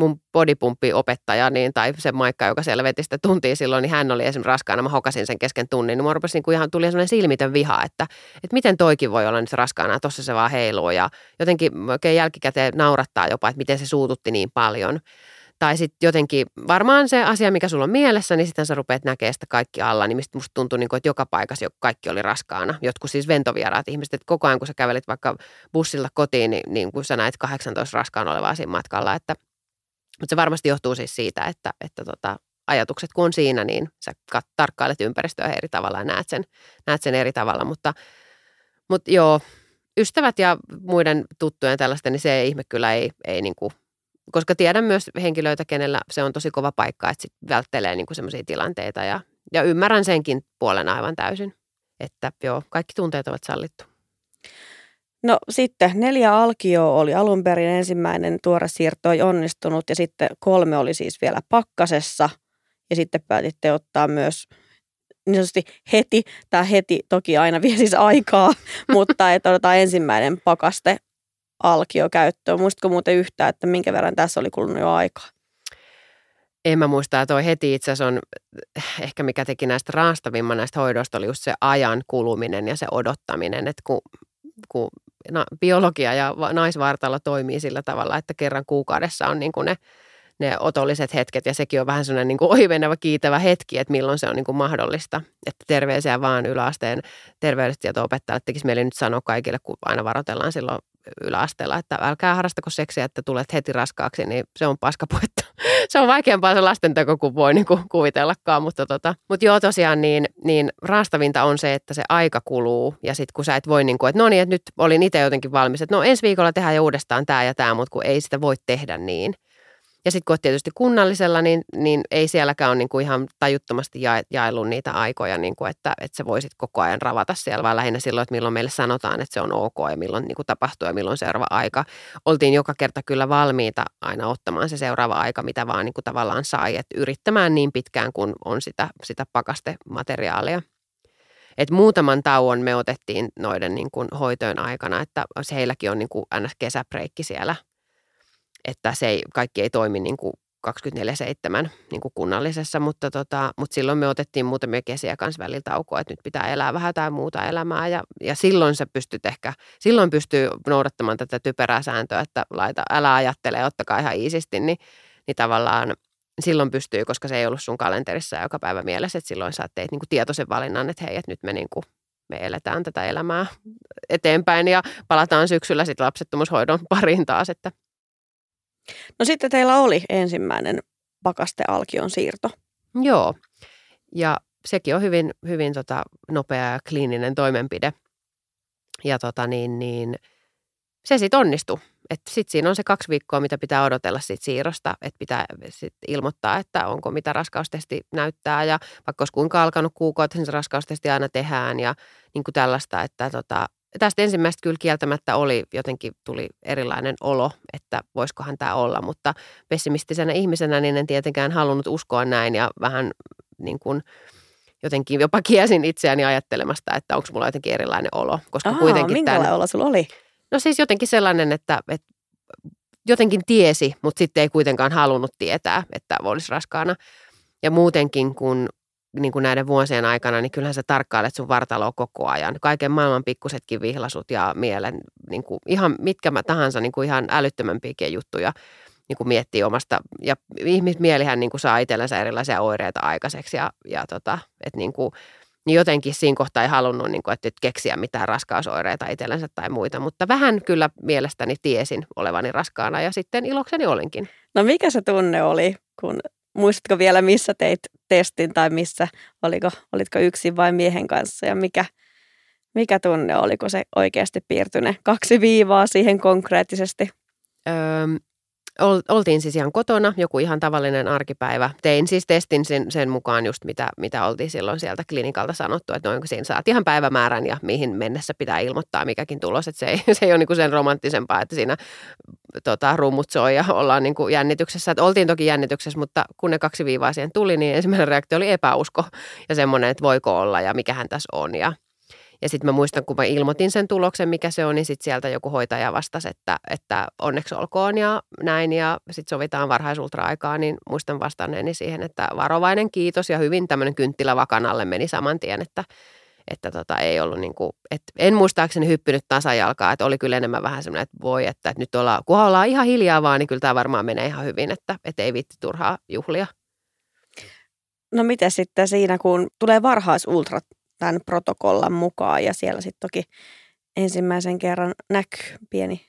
mun bodypumppi-opettaja niin, tai se Maikka, joka siellä veti sitä tuntia silloin, niin hän oli esimerkiksi raskaana. Mä hokasin sen kesken tunnin. Niin rupesi niin kuin ihan, tuli sellainen silmitön viha, että, että miten toikin voi olla nyt raskaana, tuossa se vaan heiluu. Ja jotenkin oikein jälkikäteen naurattaa jopa, että miten se suututti niin paljon. Tai sitten jotenkin varmaan se asia, mikä sulla on mielessä, niin sitten sä rupeat näkemään sitä kaikki alla. Niin mistä musta tuntui, niin kuin, että joka paikassa kaikki oli raskaana. Jotkut siis ventovieraat ihmiset, että koko ajan kun sä kävelit vaikka bussilla kotiin, niin, niin kun sä näet 18 raskaan olevaa siinä matkalla, että – mutta se varmasti johtuu siis siitä, että, että tota, ajatukset kun on siinä, niin sä kat, tarkkailet ympäristöä eri tavalla ja näet sen, näet sen eri tavalla. Mutta, mutta joo, ystävät ja muiden tuttujen tällaista, niin se ihme kyllä ei, ei niin kuin, koska tiedän myös henkilöitä, kenellä se on tosi kova paikka, että sit välttelee niin semmoisia tilanteita ja, ja ymmärrän senkin puolen aivan täysin, että joo, kaikki tunteet ovat sallittu. No sitten neljä alkio oli alun perin ensimmäinen tuore siirto ei onnistunut ja sitten kolme oli siis vielä pakkasessa ja sitten päätitte ottaa myös niin sanotusti heti, tämä heti toki aina vie siis aikaa, [LAUGHS] mutta että otetaan ensimmäinen pakaste alkio käyttöön. Muistatko muuten yhtään, että minkä verran tässä oli kulunut jo aikaa? En mä muista, että toi heti itse asiassa on ehkä mikä teki näistä raastavimman näistä hoidoista oli just se ajan kuluminen ja se odottaminen, että kun, kun biologia ja naisvartalo toimii sillä tavalla, että kerran kuukaudessa on niin kuin ne, ne otolliset hetket ja sekin on vähän sellainen niin kuin ohivenevä kiitävä hetki, että milloin se on niin kuin mahdollista. Että terveisiä vaan yläasteen terveydestieto-opettajalle tekisi mieli nyt sanoa kaikille, kun aina varoitellaan silloin yläasteella, että älkää harrastako seksiä, että tulet heti raskaaksi, niin se on paskapuetta. Se on vaikeampaa se lastenteko kuin voi niin kuin kuvitellakaan, mutta, tota, mutta joo tosiaan niin, niin raastavinta on se, että se aika kuluu. Ja sitten kun sä et voi niin kuin, että no niin, että nyt olin itse jotenkin valmis, että no ensi viikolla tehdään jo uudestaan tämä ja tämä, mutta kun ei sitä voi tehdä niin – ja sitten kun olet tietysti kunnallisella, niin, niin ei sielläkään ole niin kuin ihan tajuttomasti ja, jaellut niitä aikoja, niin kuin että, että sä voisit koko ajan ravata siellä, vaan lähinnä silloin, että milloin meille sanotaan, että se on ok ja milloin niin kuin tapahtuu ja milloin seuraava aika. Oltiin joka kerta kyllä valmiita aina ottamaan se seuraava aika, mitä vaan niin kuin tavallaan sai, että yrittämään niin pitkään, kun on sitä, sitä pakastemateriaalia. Et muutaman tauon me otettiin noiden niin kuin hoitojen aikana, että heilläkin on niin kuin kesäpreikki siellä – että se ei, kaikki ei toimi niin kuin 24-7 niin kuin kunnallisessa, mutta, tota, mutta silloin me otettiin muutamia kesiä kanssa välillä taukoa, että nyt pitää elää vähän tai muuta elämää. Ja, ja silloin se pystyt ehkä, silloin pystyy noudattamaan tätä typerää sääntöä, että laita, älä ajattele, ottakaa ihan iisisti, niin, niin tavallaan silloin pystyy, koska se ei ollut sun kalenterissa joka päivä mielessä, että silloin sä teit niin kuin tietoisen valinnan, että hei, että nyt me niin kuin, me eletään tätä elämää eteenpäin ja palataan syksyllä sitten lapsettomuushoidon pariin taas, että No sitten teillä oli ensimmäinen pakastealkion siirto. Joo, ja sekin on hyvin, hyvin tota nopea ja kliininen toimenpide. Ja tota niin, niin se sitten onnistui. Sitten siinä on se kaksi viikkoa, mitä pitää odotella siitä siirrosta, että pitää sit ilmoittaa, että onko mitä raskaustesti näyttää ja vaikka olisi kuinka alkanut kuukautta, niin se raskaustesti aina tehdään ja niin kuin tällaista, että tota, tästä ensimmäistä kyllä kieltämättä oli, jotenkin tuli erilainen olo, että voisikohan tämä olla, mutta pessimistisenä ihmisenä niin en tietenkään halunnut uskoa näin ja vähän niin kuin jotenkin jopa [LAUGHS] kiesin itseäni ajattelemasta, että onko mulla jotenkin erilainen olo. Koska Aa, kuitenkin minkälainen tämän, olo sulla oli? No siis jotenkin sellainen, että, että jotenkin tiesi, mutta sitten ei kuitenkaan halunnut tietää, että olisi raskaana. Ja muutenkin, kun niin kuin näiden vuosien aikana, niin kyllähän sä tarkkailet sun vartaloa koko ajan. Kaiken maailman pikkusetkin vihlasut ja mielen, niin kuin ihan mitkä mä tahansa niin kuin ihan älyttömämpiäkin juttuja niin kuin miettii omasta. Ja ihmismielihän niin kuin saa itsellensä erilaisia oireita aikaiseksi ja, ja tota, että niin kuin, niin jotenkin siinä kohtaa ei halunnut niin kuin, että keksiä mitään raskausoireita itsellensä tai muita, mutta vähän kyllä mielestäni tiesin olevani raskaana ja sitten ilokseni olinkin. No mikä se tunne oli, kun muistatko vielä, missä teit testin tai missä, oliko, olitko yksin vai miehen kanssa ja mikä, Mikä tunne oli, kun se oikeasti piirtyi ne kaksi viivaa siihen konkreettisesti? Öö, oltiin siis ihan kotona, joku ihan tavallinen arkipäivä. Tein siis testin sen, sen mukaan just mitä, mitä oltiin silloin sieltä klinikalta sanottu, että noin kun siinä saat ihan päivämäärän ja mihin mennessä pitää ilmoittaa mikäkin tulos. Että se ei, [LAUGHS] se ei ole niin sen romanttisempaa, että siinä tota, rummut soi ja ollaan niin kuin jännityksessä. Että oltiin toki jännityksessä, mutta kun ne kaksi viivaa siihen tuli, niin ensimmäinen reaktio oli epäusko ja semmoinen, että voiko olla ja mikähän tässä on. Ja ja sitten mä muistan, kun mä ilmoitin sen tuloksen, mikä se on, niin sitten sieltä joku hoitaja vastasi, että, että onneksi olkoon ja näin. Ja sitten sovitaan varhaisultra-aikaa, niin muistan vastanneeni siihen, että varovainen kiitos ja hyvin tämmöinen kynttilä vakanalle meni saman tien, että, että tota, ei ollut niin kuin, että en muistaakseni hyppinyt tasajalkaa, että oli kyllä enemmän vähän semmoinen, että voi, että, että nyt ollaan, kun ollaan ihan hiljaa vaan, niin kyllä tämä varmaan menee ihan hyvin, että, että ei viitti turhaa juhlia. No miten sitten siinä, kun tulee varhaisultrat tämän protokollan mukaan ja siellä sitten toki ensimmäisen kerran näkyy pieni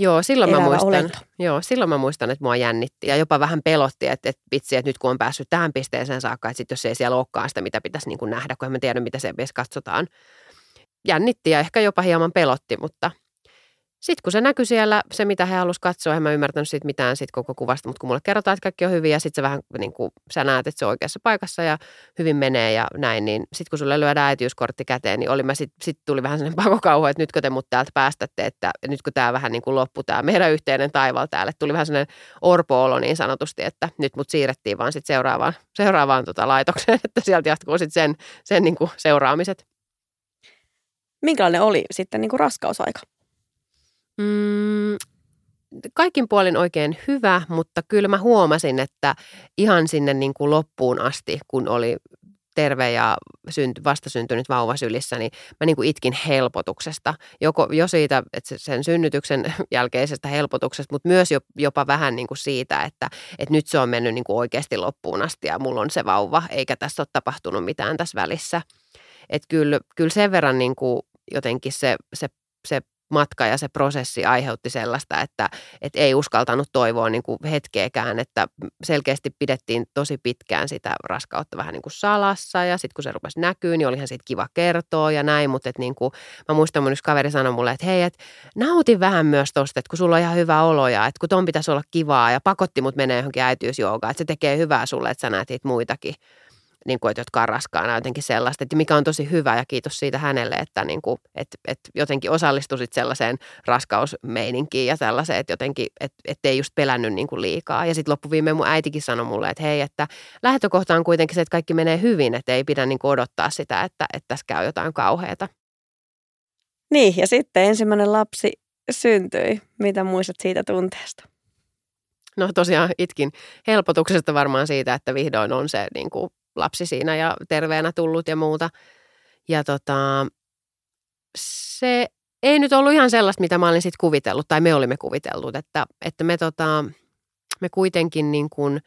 Joo, silloin mä, muistan, joo, silloin mä muistan, että mua jännitti ja jopa vähän pelotti, että, että vitsi, että nyt kun on päässyt tähän pisteeseen saakka, että sit jos ei siellä olekaan sitä, mitä pitäisi niin kuin nähdä, kun en mä tiedä, mitä se edes katsotaan. Jännitti ja ehkä jopa hieman pelotti, mutta sitten kun se näkyi siellä, se mitä he halusivat katsoa, en mä ymmärtänyt siitä mitään siitä koko kuvasta, mutta kun mulle kerrotaan, että kaikki on hyvin ja sitten se vähän niin kuin sä näet, että se on oikeassa paikassa ja hyvin menee ja näin, niin sitten kun sulle lyödään äitiyskortti käteen, niin oli mä sitten sit tuli vähän sellainen [LAUGHS] pakokauhu, että nytkö te mut täältä päästätte, että nyt kun tämä vähän niin kuin loppu, tämä meidän yhteinen taival täällä, tuli vähän sellainen orpo-olo niin sanotusti, että nyt mut siirrettiin vaan sitten seuraavaan, [LAUGHS] seuraavaan tota laitokseen, että sieltä jatkuu sitten sen, sen niin kuin seuraamiset. Minkälainen oli sitten niin kuin raskausaika? Mm, kaikin puolin oikein hyvä, mutta kyllä mä huomasin, että ihan sinne niin kuin loppuun asti, kun oli terve ja synt, vastasyntynyt vauva sylissä, niin mä niin kuin itkin helpotuksesta. Joko, jo siitä että sen synnytyksen [LAUGHS] jälkeisestä helpotuksesta, mutta myös jopa vähän niin kuin siitä, että, että nyt se on mennyt niin kuin oikeasti loppuun asti ja mulla on se vauva, eikä tässä ole tapahtunut mitään tässä välissä. Että kyllä, kyllä sen verran niin kuin jotenkin se, se, se matka ja se prosessi aiheutti sellaista, että, että ei uskaltanut toivoa niin kuin hetkeäkään, että selkeästi pidettiin tosi pitkään sitä raskautta vähän niin kuin salassa ja sitten kun se rupesi näkyy, niin olihan siitä kiva kertoa ja näin, mutta että niin kuin, mä muistan mun yksi kaveri sanoi mulle, että hei, että nautin vähän myös tosta, että kun sulla on ihan hyvä olo ja että kun ton pitäisi olla kivaa ja pakotti mut menee johonkin äitiysjoogaan, että se tekee hyvää sulle, että sä näet muitakin niin kuin, että jotka on raskaana jotenkin sellaista, että mikä on tosi hyvä ja kiitos siitä hänelle, että, niin kuin, että, että jotenkin osallistuisit sellaiseen raskausmeininkiin ja sellaiseen, että jotenkin, että, että ei just pelännyt niin kuin liikaa. Ja sitten loppuviimeen mun äitikin sanoi mulle, että hei, että lähtökohta on kuitenkin se, että kaikki menee hyvin, että ei pidä niin kuin odottaa sitä, että, että tässä käy jotain kauheata. Niin, ja sitten ensimmäinen lapsi syntyi. Mitä muistat siitä tunteesta? No tosiaan itkin helpotuksesta varmaan siitä, että vihdoin on se niin kuin lapsi siinä ja terveenä tullut ja muuta. Ja tota, se ei nyt ollut ihan sellaista, mitä mä olin sitten kuvitellut, tai me olimme kuvitellut, että, että me, tota, me kuitenkin niin kuin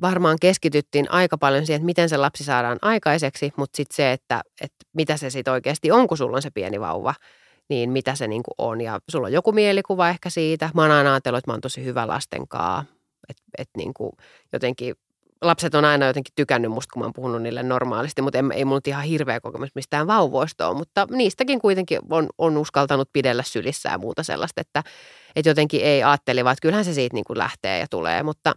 varmaan keskityttiin aika paljon siihen, että miten se lapsi saadaan aikaiseksi, mutta sitten se, että, että mitä se sitten oikeasti on, kun sulla on se pieni vauva, niin mitä se niin kuin on. Ja sulla on joku mielikuva ehkä siitä. Mä oon aina ajatellut, että mä oon tosi hyvä lastenkaa, että et niin jotenkin lapset on aina jotenkin tykännyt musta, kun mä oon puhunut niille normaalisti, mutta ei, ei mulla ihan hirveä kokemus mistään vauvoista ole, mutta niistäkin kuitenkin on, on uskaltanut pidellä sylissä ja muuta sellaista, että, että jotenkin ei ajatteli, vaan että kyllähän se siitä niin kuin lähtee ja tulee, mutta,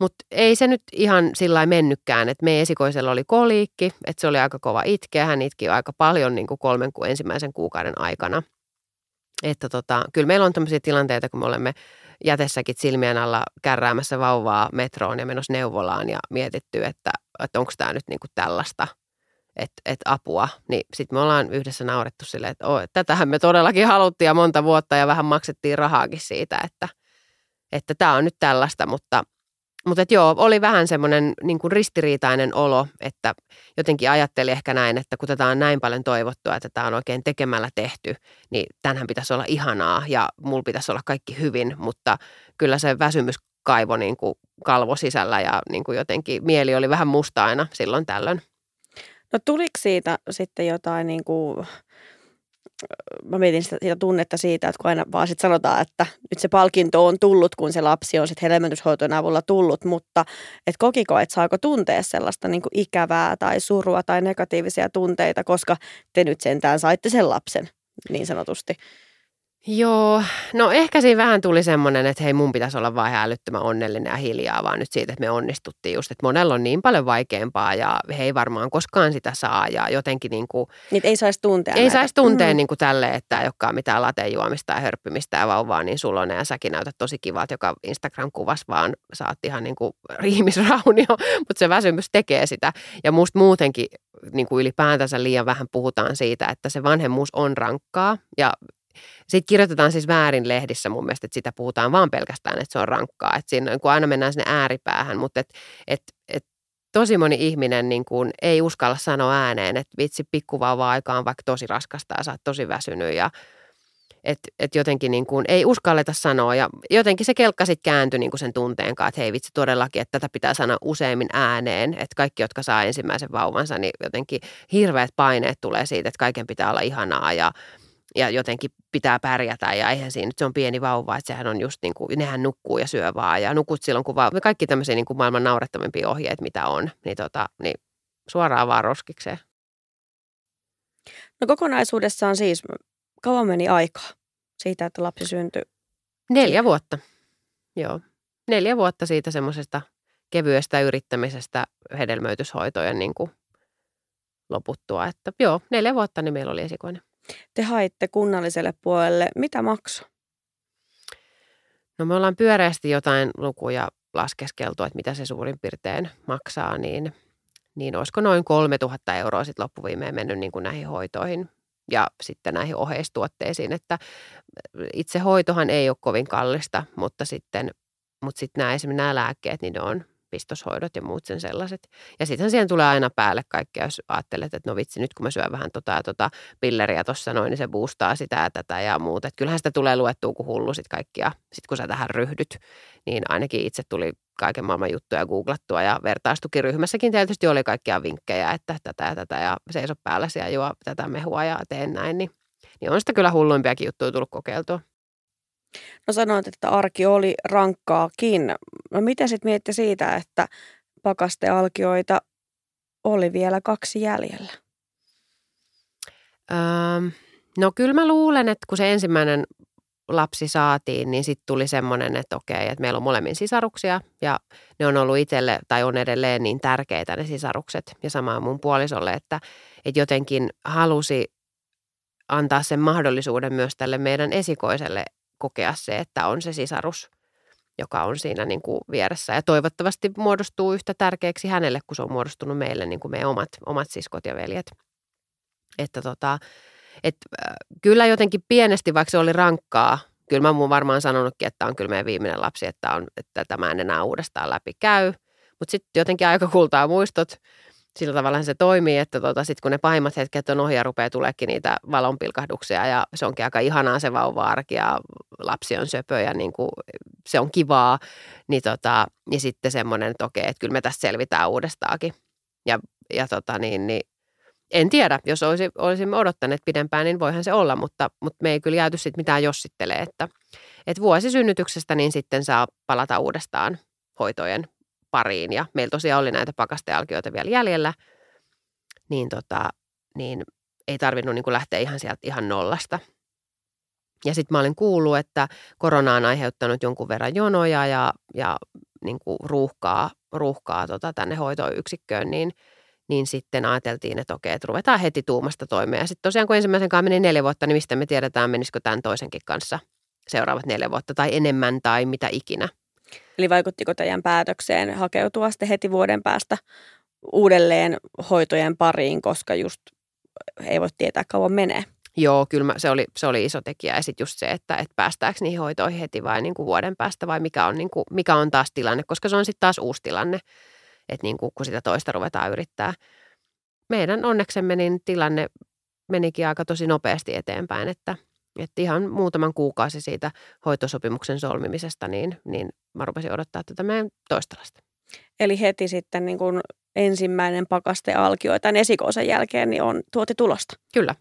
mutta ei se nyt ihan sillä mennytkään, että meidän esikoisella oli koliikki, että se oli aika kova itkeä, hän itki aika paljon niin kuin kolmen ensimmäisen kuukauden aikana. Että tota, kyllä meillä on tämmöisiä tilanteita, kun me olemme jätessäkin silmien alla kärräämässä vauvaa metroon ja menossa neuvolaan ja mietitty, että, että onko tämä nyt niinku tällaista, että, että apua. Niin sitten me ollaan yhdessä naurettu silleen, että, oh, että tätähän me todellakin haluttiin ja monta vuotta ja vähän maksettiin rahaakin siitä, että että tämä on nyt tällaista, mutta mutta joo, oli vähän semmoinen niin ristiriitainen olo, että jotenkin ajatteli ehkä näin, että kun tätä on näin paljon toivottua, että tämä on oikein tekemällä tehty, niin tänhän pitäisi olla ihanaa ja mulla pitäisi olla kaikki hyvin, mutta kyllä se väsymys kaivo niin kuin kalvo sisällä ja niin kuin jotenkin mieli oli vähän musta aina silloin tällöin. No tuliko siitä sitten jotain niin kuin mä mietin sitä, sitä tunnetta siitä, että kun aina vaan sit sanotaan, että nyt se palkinto on tullut, kun se lapsi on sitten hedelmöityshoitojen avulla tullut, mutta et kokiko, että saako tuntea sellaista niin kuin ikävää tai surua tai negatiivisia tunteita, koska te nyt sentään saitte sen lapsen niin sanotusti. Joo, no ehkä siinä vähän tuli semmoinen, että hei mun pitäisi olla vaan älyttömän onnellinen ja hiljaa vaan nyt siitä, että me onnistuttiin just, että monella on niin paljon vaikeampaa ja he ei varmaan koskaan sitä saa ja jotenkin niin kuin, Niitä ei saisi tuntea Ei saisi tuntea Mm. niin kuin tälle, että ei olekaan mitään latejuomista ja hörppymistä ja vauvaa niin sulonen ja säkin näytät tosi kivalta, joka Instagram-kuvas vaan saat ihan niin kuin [LAUGHS] mutta se väsymys tekee sitä. Ja musta muutenkin niin kuin ylipäätänsä liian vähän puhutaan siitä, että se vanhemmuus on rankkaa ja siitä kirjoitetaan siis väärin lehdissä mun mielestä, että sitä puhutaan vaan pelkästään, että se on rankkaa. Että siinä kun aina mennään sinne ääripäähän, mutta et, et, et tosi moni ihminen niin kuin ei uskalla sanoa ääneen, että vitsi pikkuvauva-aika on vaikka tosi raskasta ja sä oot tosi väsynyt ja että et jotenkin niin kuin ei uskalleta sanoa ja jotenkin se kelkka sitten kääntyi niin kuin sen tunteen kanssa, että hei vitsi todellakin, että tätä pitää sanoa useammin ääneen, että kaikki, jotka saa ensimmäisen vauvansa, niin jotenkin hirveät paineet tulee siitä, että kaiken pitää olla ihanaa ja ja jotenkin pitää pärjätä ja eihän siinä nyt se on pieni vauva, että sehän on just niin kuin, nehän nukkuu ja syö vaan ja nukut silloin kun vauva, kaikki tämmöisiä niin kuin maailman naurettavimpia ohjeet, mitä on, niin, tota, niin suoraan vaan roskikseen. No kokonaisuudessaan siis, kauan meni aikaa siitä, että lapsi syntyi. Neljä vuotta, joo. Neljä vuotta siitä semmoisesta kevyestä yrittämisestä hedelmöityshoitojen niin kuin loputtua, että joo, neljä vuotta niin meillä oli esikoinen. Te haitte kunnalliselle puolelle. Mitä maksoi? No me ollaan pyöreästi jotain lukuja laskeskeltu, että mitä se suurin piirtein maksaa, niin, niin olisiko noin 3000 euroa sitten loppuviimeen mennyt niin kuin näihin hoitoihin ja sitten näihin oheistuotteisiin, että itse hoitohan ei ole kovin kallista, mutta sitten, mutta sitten nämä esimerkiksi nämä lääkkeet, niin ne on pistoshoidot ja muut sen sellaiset. Ja sitten siihen tulee aina päälle kaikkea, jos ajattelet, että no vitsi, nyt kun mä syön vähän tota tota pilleriä tuossa noin, niin se boostaa sitä ja tätä ja muuta. Että kyllähän sitä tulee luettua kuin hullu sit kaikkia. Sitten kun sä tähän ryhdyt, niin ainakin itse tuli kaiken maailman juttuja googlattua ja vertaistukiryhmässäkin tietysti oli kaikkia vinkkejä, että tätä ja tätä ja seiso päällä ja juo tätä mehua ja teen näin. Niin, niin on sitä kyllä hulluimpiakin juttuja tullut kokeiltua. No sanoit, että arki oli rankkaakin. No miten sitten mietitte siitä, että pakastealkioita oli vielä kaksi jäljellä? Öö, no kyllä mä luulen, että kun se ensimmäinen lapsi saatiin, niin sitten tuli semmoinen, että okei, että meillä on molemmin sisaruksia ja ne on ollut itselle tai on edelleen niin tärkeitä ne sisarukset ja sama mun puolisolle, että, että jotenkin halusi antaa sen mahdollisuuden myös tälle meidän esikoiselle kokea se, että on se sisarus, joka on siinä niin kuin vieressä. Ja toivottavasti muodostuu yhtä tärkeäksi hänelle, kun se on muodostunut meille niin kuin meidän omat, omat siskot ja veljet. Että tota, et, äh, kyllä jotenkin pienesti, vaikka se oli rankkaa, kyllä mä mun varmaan sanonutkin, että on kyllä meidän viimeinen lapsi, että, on, että tämä en enää uudestaan läpi käy. Mutta sitten jotenkin aika kultaa muistot, sillä tavalla se toimii, että tota, sitten kun ne pahimmat hetket on ohi ja rupeaa tuleekin niitä valonpilkahduksia ja se onkin aika ihanaa se vauva-arki ja lapsi on söpö ja niin kuin, se on kivaa, niin, tota, ja sitten semmoinen, että okei, että kyllä me tästä selvitään uudestaakin. Ja, ja tota, niin, niin, en tiedä, jos olisi, olisimme odottaneet pidempään, niin voihan se olla, mutta, mutta me ei kyllä jääty sitten mitään jossittelee, että, että vuosi synnytyksestä niin sitten saa palata uudestaan hoitojen pariin. Ja meillä tosiaan oli näitä pakastealkioita vielä jäljellä, niin, tota, niin ei tarvinnut niin kuin lähteä ihan sieltä ihan nollasta. Ja sitten mä olin kuullut, että korona on aiheuttanut jonkun verran jonoja ja, ja niin kuin ruuhkaa, ruuhkaa tota tänne hoitoyksikköön, niin, niin sitten ajateltiin, että okei, että ruvetaan heti tuumasta toimeen. Ja sitten tosiaan kun ensimmäisen kanssa meni neljä vuotta, niin mistä me tiedetään, menisikö tämän toisenkin kanssa seuraavat neljä vuotta tai enemmän tai mitä ikinä. Eli vaikuttiko teidän päätökseen hakeutua sitten heti vuoden päästä uudelleen hoitojen pariin, koska just ei voi tietää kauan menee? Joo, kyllä mä, se, oli, se oli iso tekijä. Ja sitten just se, että, että päästääkö niihin hoitoihin heti vai niin kuin vuoden päästä vai mikä on, niin kuin, mikä on taas tilanne, koska se on sitten taas uusi tilanne, että niin kuin, kun sitä toista ruvetaan yrittää. Meidän onneksemme niin tilanne menikin aika tosi nopeasti eteenpäin, että, että ihan muutaman kuukausi siitä hoitosopimuksen solmimisesta, niin, niin mä rupesin odottaa tätä meidän toista lasta. Eli heti sitten niin kuin ensimmäinen pakaste alkioi tämän esikoosen jälkeen, niin on tuoti tulosta. Kyllä.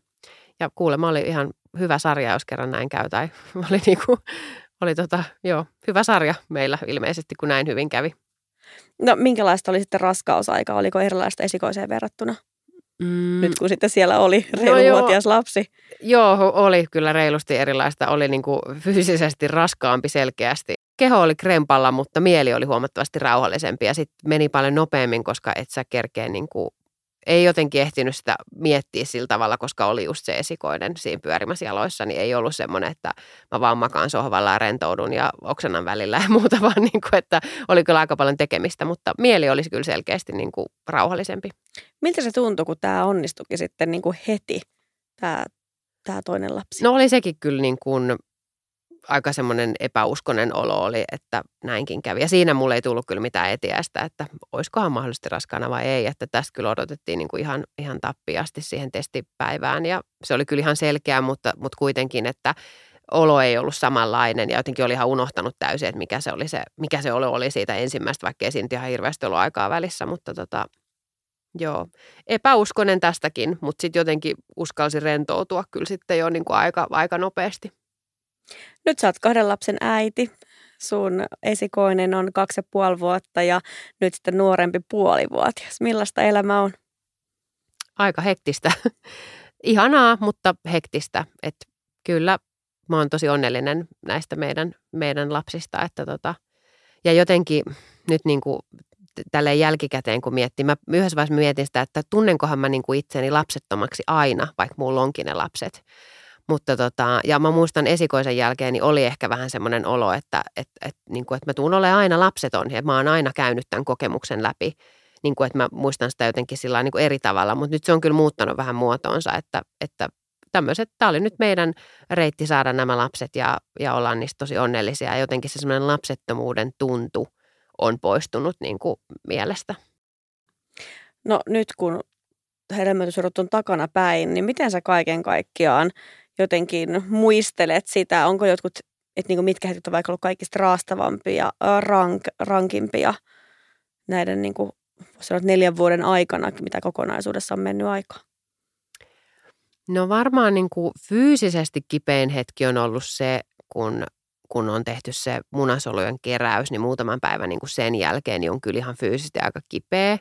Ja kuulemma oli ihan hyvä sarja, jos kerran näin käy. Tai [LAUGHS] oli, niinku, oli tota, joo, hyvä sarja meillä ilmeisesti, kun näin hyvin kävi. No minkälaista oli sitten raskausaika? Oliko erilaista esikoiseen verrattuna? Mm. Nyt kun sitten siellä oli reiluvuotias no lapsi. Joo, oli kyllä reilusti erilaista. Oli niin kuin fyysisesti raskaampi selkeästi. Keho oli krempalla, mutta mieli oli huomattavasti rauhallisempi ja sitten meni paljon nopeammin, koska et sä kerkeä niin kuin ei jotenkin ehtinyt sitä miettiä sillä tavalla, koska oli just se esikoinen siinä pyörimässä jaloissa, niin ei ollut semmoinen, että mä vaan makaan sohvalla ja rentoudun ja oksennan välillä ja muuta, [LAUGHS] vaan niin kuin, että oli kyllä aika paljon tekemistä, mutta mieli olisi kyllä selkeästi niin kuin rauhallisempi. Miltä se tuntui, kun tämä onnistukin sitten niin kuin heti, tämä, tämä toinen lapsi? No oli sekin kyllä niin kuin aika semmoinen epäuskonen olo oli, että näinkin kävi. Ja siinä mulle ei tullut kyllä mitään etiäistä, että olisikohan mahdollisesti raskaana vai ei. Että tästä kyllä odotettiin niin kuin ihan, ihan tappiasti siihen testipäivään. Ja se oli kyllä ihan selkeä, mutta, mutta kuitenkin, että olo ei ollut samanlainen ja jotenkin oli ihan unohtanut täysin, että mikä se, oli se, mikä se olo oli siitä ensimmäistä, vaikka ei siinä ihan hirveästi ollut aikaa välissä, mutta tota, joo, epäuskonen tästäkin, mutta sitten jotenkin uskalsi rentoutua kyllä sitten jo niin kuin aika, aika nopeasti. Nyt sä oot kahden lapsen äiti. Sun esikoinen on kaksi ja puoli vuotta ja nyt sitten nuorempi puolivuotias. Millaista elämä on? Aika hektistä. [LAUGHS] Ihanaa, mutta hektistä. Et kyllä mä oon tosi onnellinen näistä meidän, meidän lapsista. Että tota, ja jotenkin nyt niin kuin tälleen jälkikäteen, kun miettii, mä yhdessä vaiheessa mietin sitä, että tunnenkohan mä niin kuin itseni lapsettomaksi aina, vaikka mulla onkin ne lapset. Mutta tota, ja mä muistan esikoisen jälkeen, niin oli ehkä vähän semmoinen olo, että, että, että, niin kuin, että mä tuun olemaan aina lapseton ja mä oon aina käynyt tämän kokemuksen läpi. Niin kuin, että mä muistan sitä jotenkin sillä niin kuin eri tavalla, mutta nyt se on kyllä muuttanut vähän muotoonsa, että, että tämmöiset, tämä oli nyt meidän reitti saada nämä lapset ja, ja ollaan niistä tosi onnellisia. Ja jotenkin se semmoinen lapsettomuuden tuntu on poistunut niin kuin mielestä. No nyt kun hedelmöitysrut on takana päin, niin miten sä kaiken kaikkiaan jotenkin muistelet sitä? Onko jotkut, että niin mitkä hetket on vaikka ollut kaikista raastavampia, rank, rankimpia näiden niin kuin, sanoa, neljän vuoden aikana, mitä kokonaisuudessa on mennyt aikaa? No varmaan niin kuin fyysisesti kipein hetki on ollut se, kun, kun on tehty se munasolujen keräys, niin muutaman päivän niin kuin sen jälkeen niin on kyllä ihan fyysisesti aika kipeä,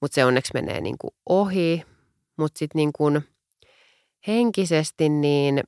mutta se onneksi menee niin kuin ohi. Mutta sitten niin kuin – henkisesti, niin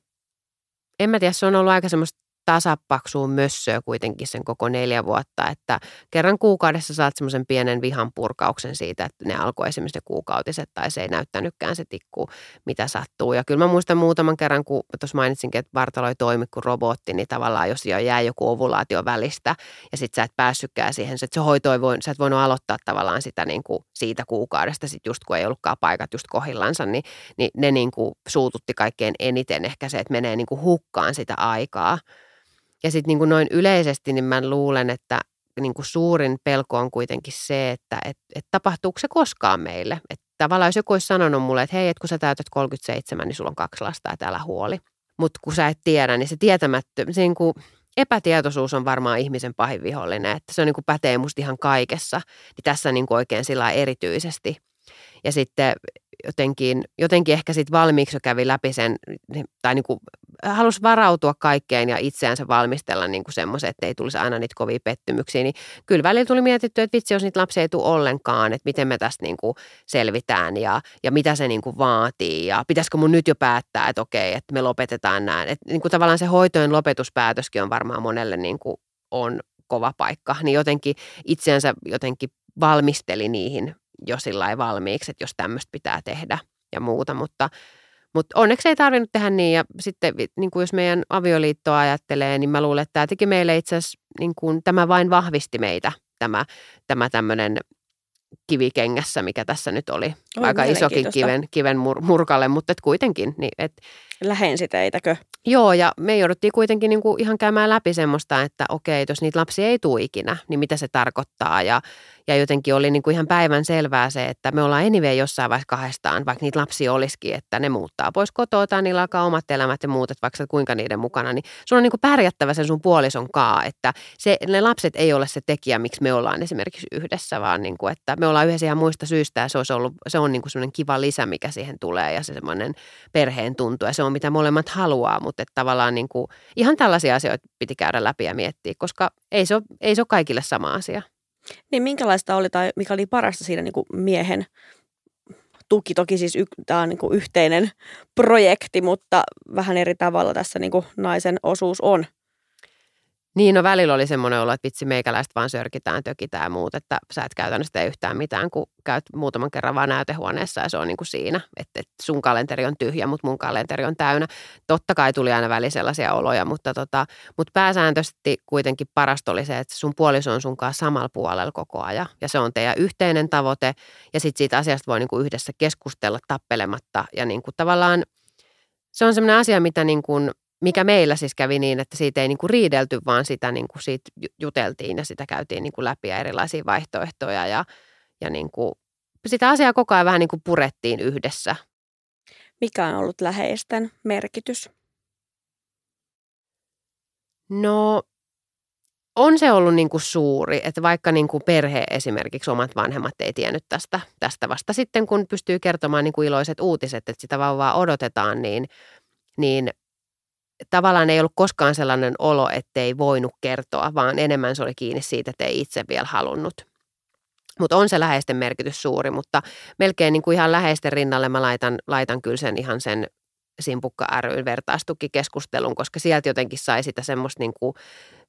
en mä tiedä, se on ollut aika semmoista tasapaksuun mössöä kuitenkin sen koko neljä vuotta, että kerran kuukaudessa saat semmoisen pienen vihan purkauksen siitä, että ne alkoi esimerkiksi ne kuukautiset tai se ei näyttänytkään se tikku, mitä sattuu. Ja kyllä mä muistan muutaman kerran, kun tuossa mainitsinkin, että Vartalo ei toimi kuin robotti, niin tavallaan jos jo jää joku ovulaatio välistä ja sit sä et päässytkään siihen, että se hoito ei voi, sä et voinut aloittaa tavallaan sitä niin kuin siitä kuukaudesta, sit just kun ei ollutkaan paikat just kohillansa, niin, niin ne niin kuin suututti kaikkein eniten ehkä se, että menee niin kuin hukkaan sitä aikaa. Ja sitten niin noin yleisesti, niin mä luulen, että niin kuin suurin pelko on kuitenkin se, että et, et tapahtuuko se koskaan meille. Että tavallaan jos joku olisi sanonut mulle, että hei, että kun sä täytät 37, niin sulla on kaksi lasta, että älä huoli. Mutta kun sä et tiedä, niin se tietämättö, se niin kuin epätietoisuus on varmaan ihmisen pahin vihollinen, että se on niin kuin pätee musta ihan kaikessa. Niin tässä niin kuin oikein sillä erityisesti. Ja sitten jotenkin, jotenkin ehkä sitten valmiiksi jo kävi läpi sen, tai niin kuin halusi varautua kaikkeen ja itseänsä valmistella niin kuin semmoisen, että ei tulisi aina niitä kovia pettymyksiä, niin kyllä välillä tuli mietitty, että vitsi, jos niitä lapsia ei tule ollenkaan, että miten me tästä niin kuin selvitään ja, ja mitä se niin kuin vaatii. Ja pitäisikö mun nyt jo päättää, että okei, että me lopetetaan nämä. Että niin kuin tavallaan se hoitojen lopetuspäätöskin on varmaan monelle niin kuin on kova paikka, niin jotenkin itseänsä jotenkin valmisteli niihin jo sillä valmiiksi, että jos tämmöistä pitää tehdä ja muuta, mutta mutta onneksi ei tarvinnut tehdä niin ja sitten niin kuin jos meidän avioliittoa ajattelee, niin mä luulen, että tämä teki meille itse asiassa, niin kuin, tämä vain vahvisti meitä, tämä, tämä tämmöinen kivikengässä, mikä tässä nyt oli. Oi, Aika isokin kiven, kiven mur, murkalle, mutta et kuitenkin. Niin et, lähensi teitäkö? Joo, ja me jouduttiin kuitenkin niin kuin ihan käymään läpi semmoista, että okei, jos niitä lapsia ei tule ikinä, niin mitä se tarkoittaa. Ja, ja jotenkin oli niin kuin ihan päivän selvää se, että me ollaan anyway jossain vaiheessa kahdestaan, vaikka niitä lapsia olisikin, että ne muuttaa pois kotoa tai niillä alkaa omat elämät ja muut, että vaikka kuinka niiden mukana, niin sun on niin kuin pärjättävä sen sun puolison kaa, että se, ne lapset ei ole se tekijä, miksi me ollaan esimerkiksi yhdessä, vaan niin kuin, että me ollaan yhdessä ihan muista syistä ja se, olisi ollut, se on niin kuin semmoinen kiva lisä, mikä siihen tulee ja se semmoinen perheen tuntu ja se on mitä molemmat haluaa, mutta että tavallaan niin kuin, ihan tällaisia asioita piti käydä läpi ja miettiä, koska ei se ole, ei se ole kaikille sama asia. Niin minkälaista oli tai mikä oli parasta siinä niin kuin miehen tuki, toki siis y, tämä on niin kuin yhteinen projekti, mutta vähän eri tavalla tässä niin kuin naisen osuus on. Niin, no välillä oli semmoinen olo, että vitsi meikäläistä vaan sörkitään, tökitään ja muut, että sä et käytännössä tee yhtään mitään, kun käyt muutaman kerran vaan näytehuoneessa ja se on niin kuin siinä, että, sun kalenteri on tyhjä, mutta mun kalenteri on täynnä. Totta kai tuli aina välillä sellaisia oloja, mutta, tota, mutta pääsääntöisesti kuitenkin parasta oli se, että sun puoliso on sunkaan samalla puolella koko ajan. Ja se on teidän yhteinen tavoite. Ja sitten siitä asiasta voi niin kuin yhdessä keskustella tappelematta. Ja niin kuin tavallaan se on semmoinen asia, mitä niin kuin mikä meillä siis kävi niin, että siitä ei niin kuin riidelty, vaan sitä niin kuin siitä juteltiin ja sitä käytiin niin kuin läpi ja erilaisia vaihtoehtoja ja, ja niin kuin sitä asiaa koko ajan vähän niin kuin purettiin yhdessä. Mikä on ollut läheisten merkitys? No on se ollut niin kuin suuri, että vaikka niin kuin perhe esimerkiksi omat vanhemmat ei tiennyt tästä, tästä vasta sitten, kun pystyy kertomaan niin kuin iloiset uutiset, että sitä vauvaa odotetaan, niin, niin tavallaan ei ollut koskaan sellainen olo, ettei voinut kertoa, vaan enemmän se oli kiinni siitä, että ei itse vielä halunnut. Mutta on se läheisten merkitys suuri, mutta melkein niin kuin ihan läheisten rinnalle mä laitan, laitan kyllä sen ihan sen Simpukka ryn vertaistukikeskustelun, koska sieltä jotenkin sai sitä semmoista niin kuin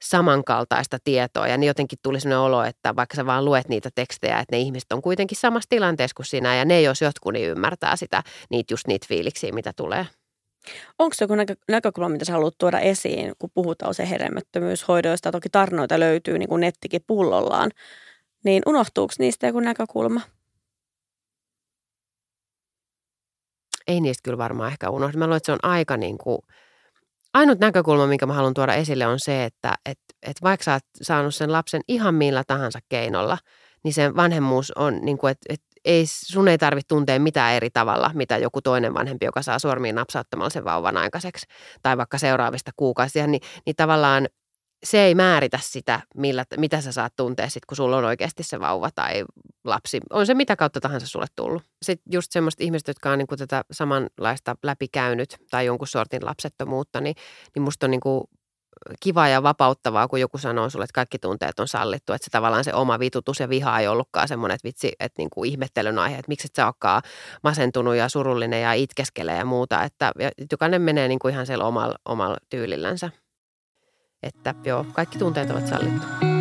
samankaltaista tietoa ja niin jotenkin tuli sellainen olo, että vaikka sä vaan luet niitä tekstejä, että ne ihmiset on kuitenkin samassa tilanteessa kuin sinä ja ne jos jotkut niin ymmärtää sitä, niitä just niitä fiiliksiä, mitä tulee. Onko se joku näkö, näkökulma, mitä sä haluat tuoda esiin, kun puhutaan se hedelmättömyyshoidoista, toki tarnoita löytyy niin kuin nettikin pullollaan, niin unohtuuko niistä joku näkökulma? Ei niistä kyllä varmaan ehkä unohdu. Mä luulen, että se on aika niin kuin, ainut näkökulma, minkä mä haluan tuoda esille on se, että et, et vaikka sä oot saanut sen lapsen ihan millä tahansa keinolla, niin sen vanhemmuus on, niin kuin, että et ei, sun ei tarvitse tuntea mitään eri tavalla, mitä joku toinen vanhempi, joka saa sormiin napsauttamalla sen vauvan aikaiseksi, tai vaikka seuraavista kuukausista, niin, niin tavallaan se ei määritä sitä, millä, mitä sä saat tuntea sit, kun sulla on oikeasti se vauva tai lapsi. On se mitä kautta tahansa sulle tullut. Sitten just semmoista ihmiset, jotka on niin tätä samanlaista läpikäynyt tai jonkun sortin lapsettomuutta, niin, niin musta on niin kuin kiva ja vapauttavaa, kun joku sanoo sulle, että kaikki tunteet on sallittu. Että se tavallaan se oma vitutus ja viha ei ollutkaan semmoinen, että vitsi, että niin kuin ihmettelyn aihe, että miksi et sä olekaan masentunut ja surullinen ja itkeskelee ja muuta. Että jokainen menee niin kuin ihan siellä omalla, omalla tyylillänsä. Että joo, kaikki tunteet ovat sallittu.